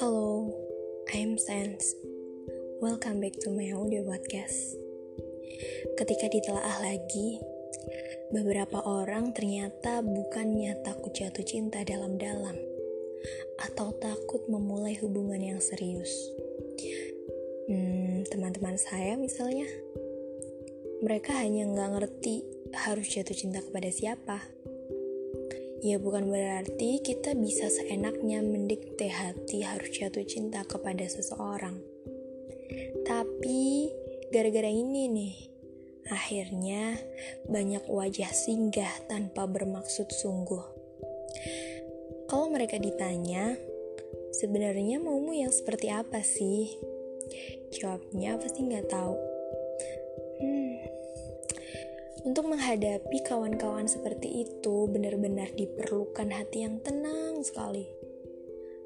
Halo, I'm Sense. Welcome back to my audio podcast. Ketika ditelaah lagi, beberapa orang ternyata bukannya takut jatuh cinta dalam-dalam atau takut memulai hubungan yang serius. Hmm, teman-teman saya misalnya, mereka hanya nggak ngerti harus jatuh cinta kepada siapa Ya bukan berarti kita bisa seenaknya mendikte hati harus jatuh cinta kepada seseorang. Tapi gara-gara ini nih, akhirnya banyak wajah singgah tanpa bermaksud sungguh. Kalau mereka ditanya, sebenarnya maumu yang seperti apa sih? Jawabnya pasti nggak tahu. Hmm, untuk menghadapi kawan-kawan seperti itu, benar-benar diperlukan hati yang tenang sekali.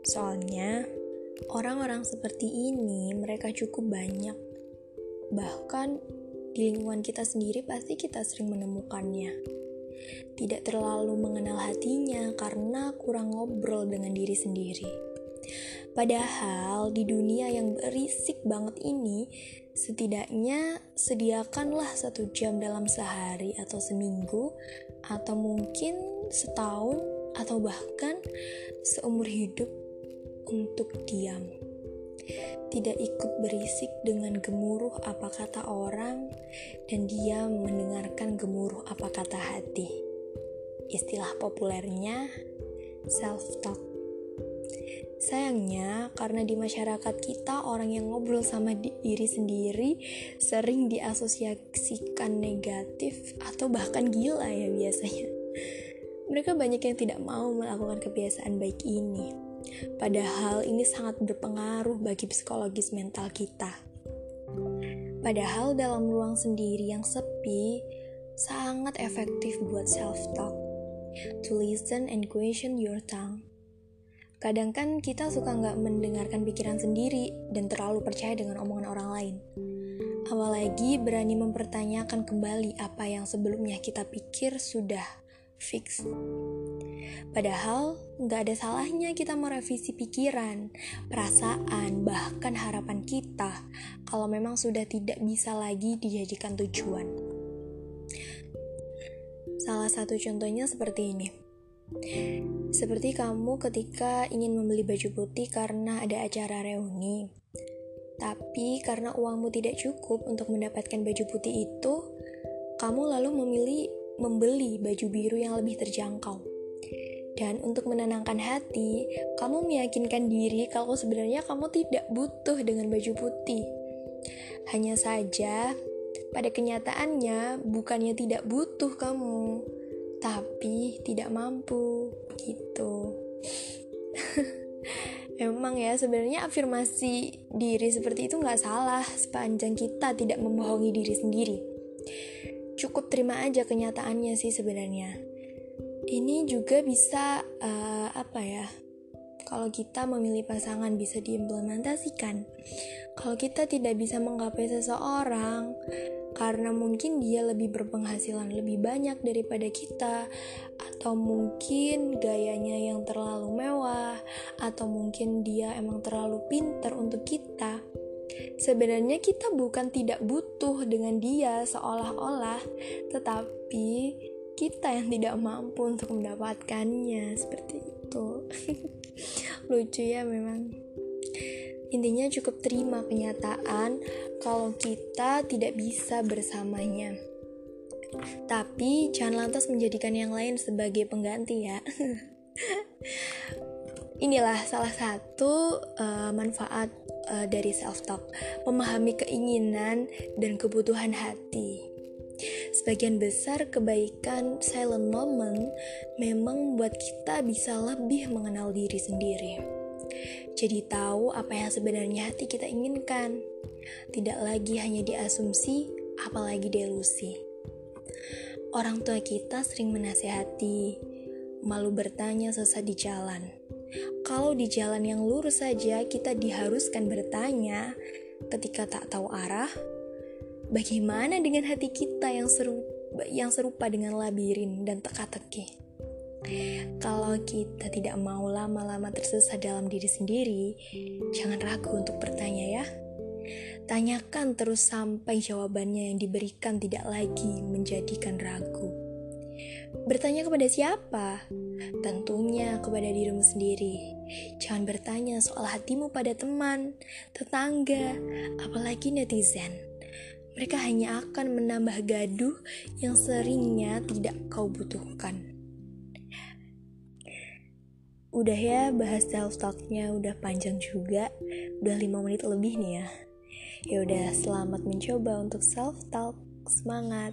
Soalnya, orang-orang seperti ini mereka cukup banyak. Bahkan di lingkungan kita sendiri pasti kita sering menemukannya. Tidak terlalu mengenal hatinya karena kurang ngobrol dengan diri sendiri. Padahal di dunia yang berisik banget ini, Setidaknya sediakanlah satu jam dalam sehari atau seminggu, atau mungkin setahun, atau bahkan seumur hidup untuk diam. Tidak ikut berisik dengan gemuruh apa kata orang, dan dia mendengarkan gemuruh apa kata hati. Istilah populernya self-talk. Sayangnya, karena di masyarakat kita orang yang ngobrol sama diri sendiri sering diasosiasikan negatif atau bahkan gila ya biasanya. Mereka banyak yang tidak mau melakukan kebiasaan baik ini. Padahal ini sangat berpengaruh bagi psikologis mental kita. Padahal dalam ruang sendiri yang sepi sangat efektif buat self-talk. To listen and question your tongue Kadang kan kita suka nggak mendengarkan pikiran sendiri dan terlalu percaya dengan omongan orang lain. Apalagi berani mempertanyakan kembali apa yang sebelumnya kita pikir sudah fix. Padahal nggak ada salahnya kita merevisi pikiran, perasaan, bahkan harapan kita kalau memang sudah tidak bisa lagi dijadikan tujuan. Salah satu contohnya seperti ini. Seperti kamu ketika ingin membeli baju putih karena ada acara reuni. Tapi karena uangmu tidak cukup untuk mendapatkan baju putih itu, kamu lalu memilih membeli baju biru yang lebih terjangkau. Dan untuk menenangkan hati, kamu meyakinkan diri kalau sebenarnya kamu tidak butuh dengan baju putih. Hanya saja, pada kenyataannya bukannya tidak butuh kamu, tapi tidak mampu gitu Emang ya sebenarnya afirmasi diri seperti itu nggak salah sepanjang kita tidak membohongi diri sendiri. Cukup terima aja kenyataannya sih sebenarnya. Ini juga bisa uh, apa ya? Kalau kita memilih pasangan bisa diimplementasikan. Kalau kita tidak bisa menggapai seseorang, karena mungkin dia lebih berpenghasilan lebih banyak daripada kita, atau mungkin gayanya yang terlalu mewah, atau mungkin dia emang terlalu pinter untuk kita. Sebenarnya kita bukan tidak butuh dengan dia seolah-olah, tetapi kita yang tidak mampu untuk mendapatkannya seperti itu. Lucu ya memang. Intinya cukup terima kenyataan kalau kita tidak bisa bersamanya. Tapi jangan lantas menjadikan yang lain sebagai pengganti ya. Inilah salah satu uh, manfaat uh, dari self-talk, memahami keinginan dan kebutuhan hati. Sebagian besar kebaikan silent moment memang membuat kita bisa lebih mengenal diri sendiri. Jadi tahu apa yang sebenarnya hati kita inginkan. Tidak lagi hanya diasumsi, apalagi delusi. Orang tua kita sering menasehati, malu bertanya sesat di jalan. Kalau di jalan yang lurus saja kita diharuskan bertanya ketika tak tahu arah, bagaimana dengan hati kita yang seru yang serupa dengan labirin dan teka-teki? Kalau kita tidak mau lama-lama tersesat dalam diri sendiri, jangan ragu untuk bertanya ya. Tanyakan terus sampai jawabannya yang diberikan tidak lagi menjadikan ragu. Bertanya kepada siapa? Tentunya kepada dirimu sendiri. Jangan bertanya soal hatimu pada teman, tetangga, apalagi netizen. Mereka hanya akan menambah gaduh yang seringnya tidak kau butuhkan. Udah ya bahas self talknya udah panjang juga, udah 5 menit lebih nih ya. Ya udah selamat mencoba untuk self talk. Semangat.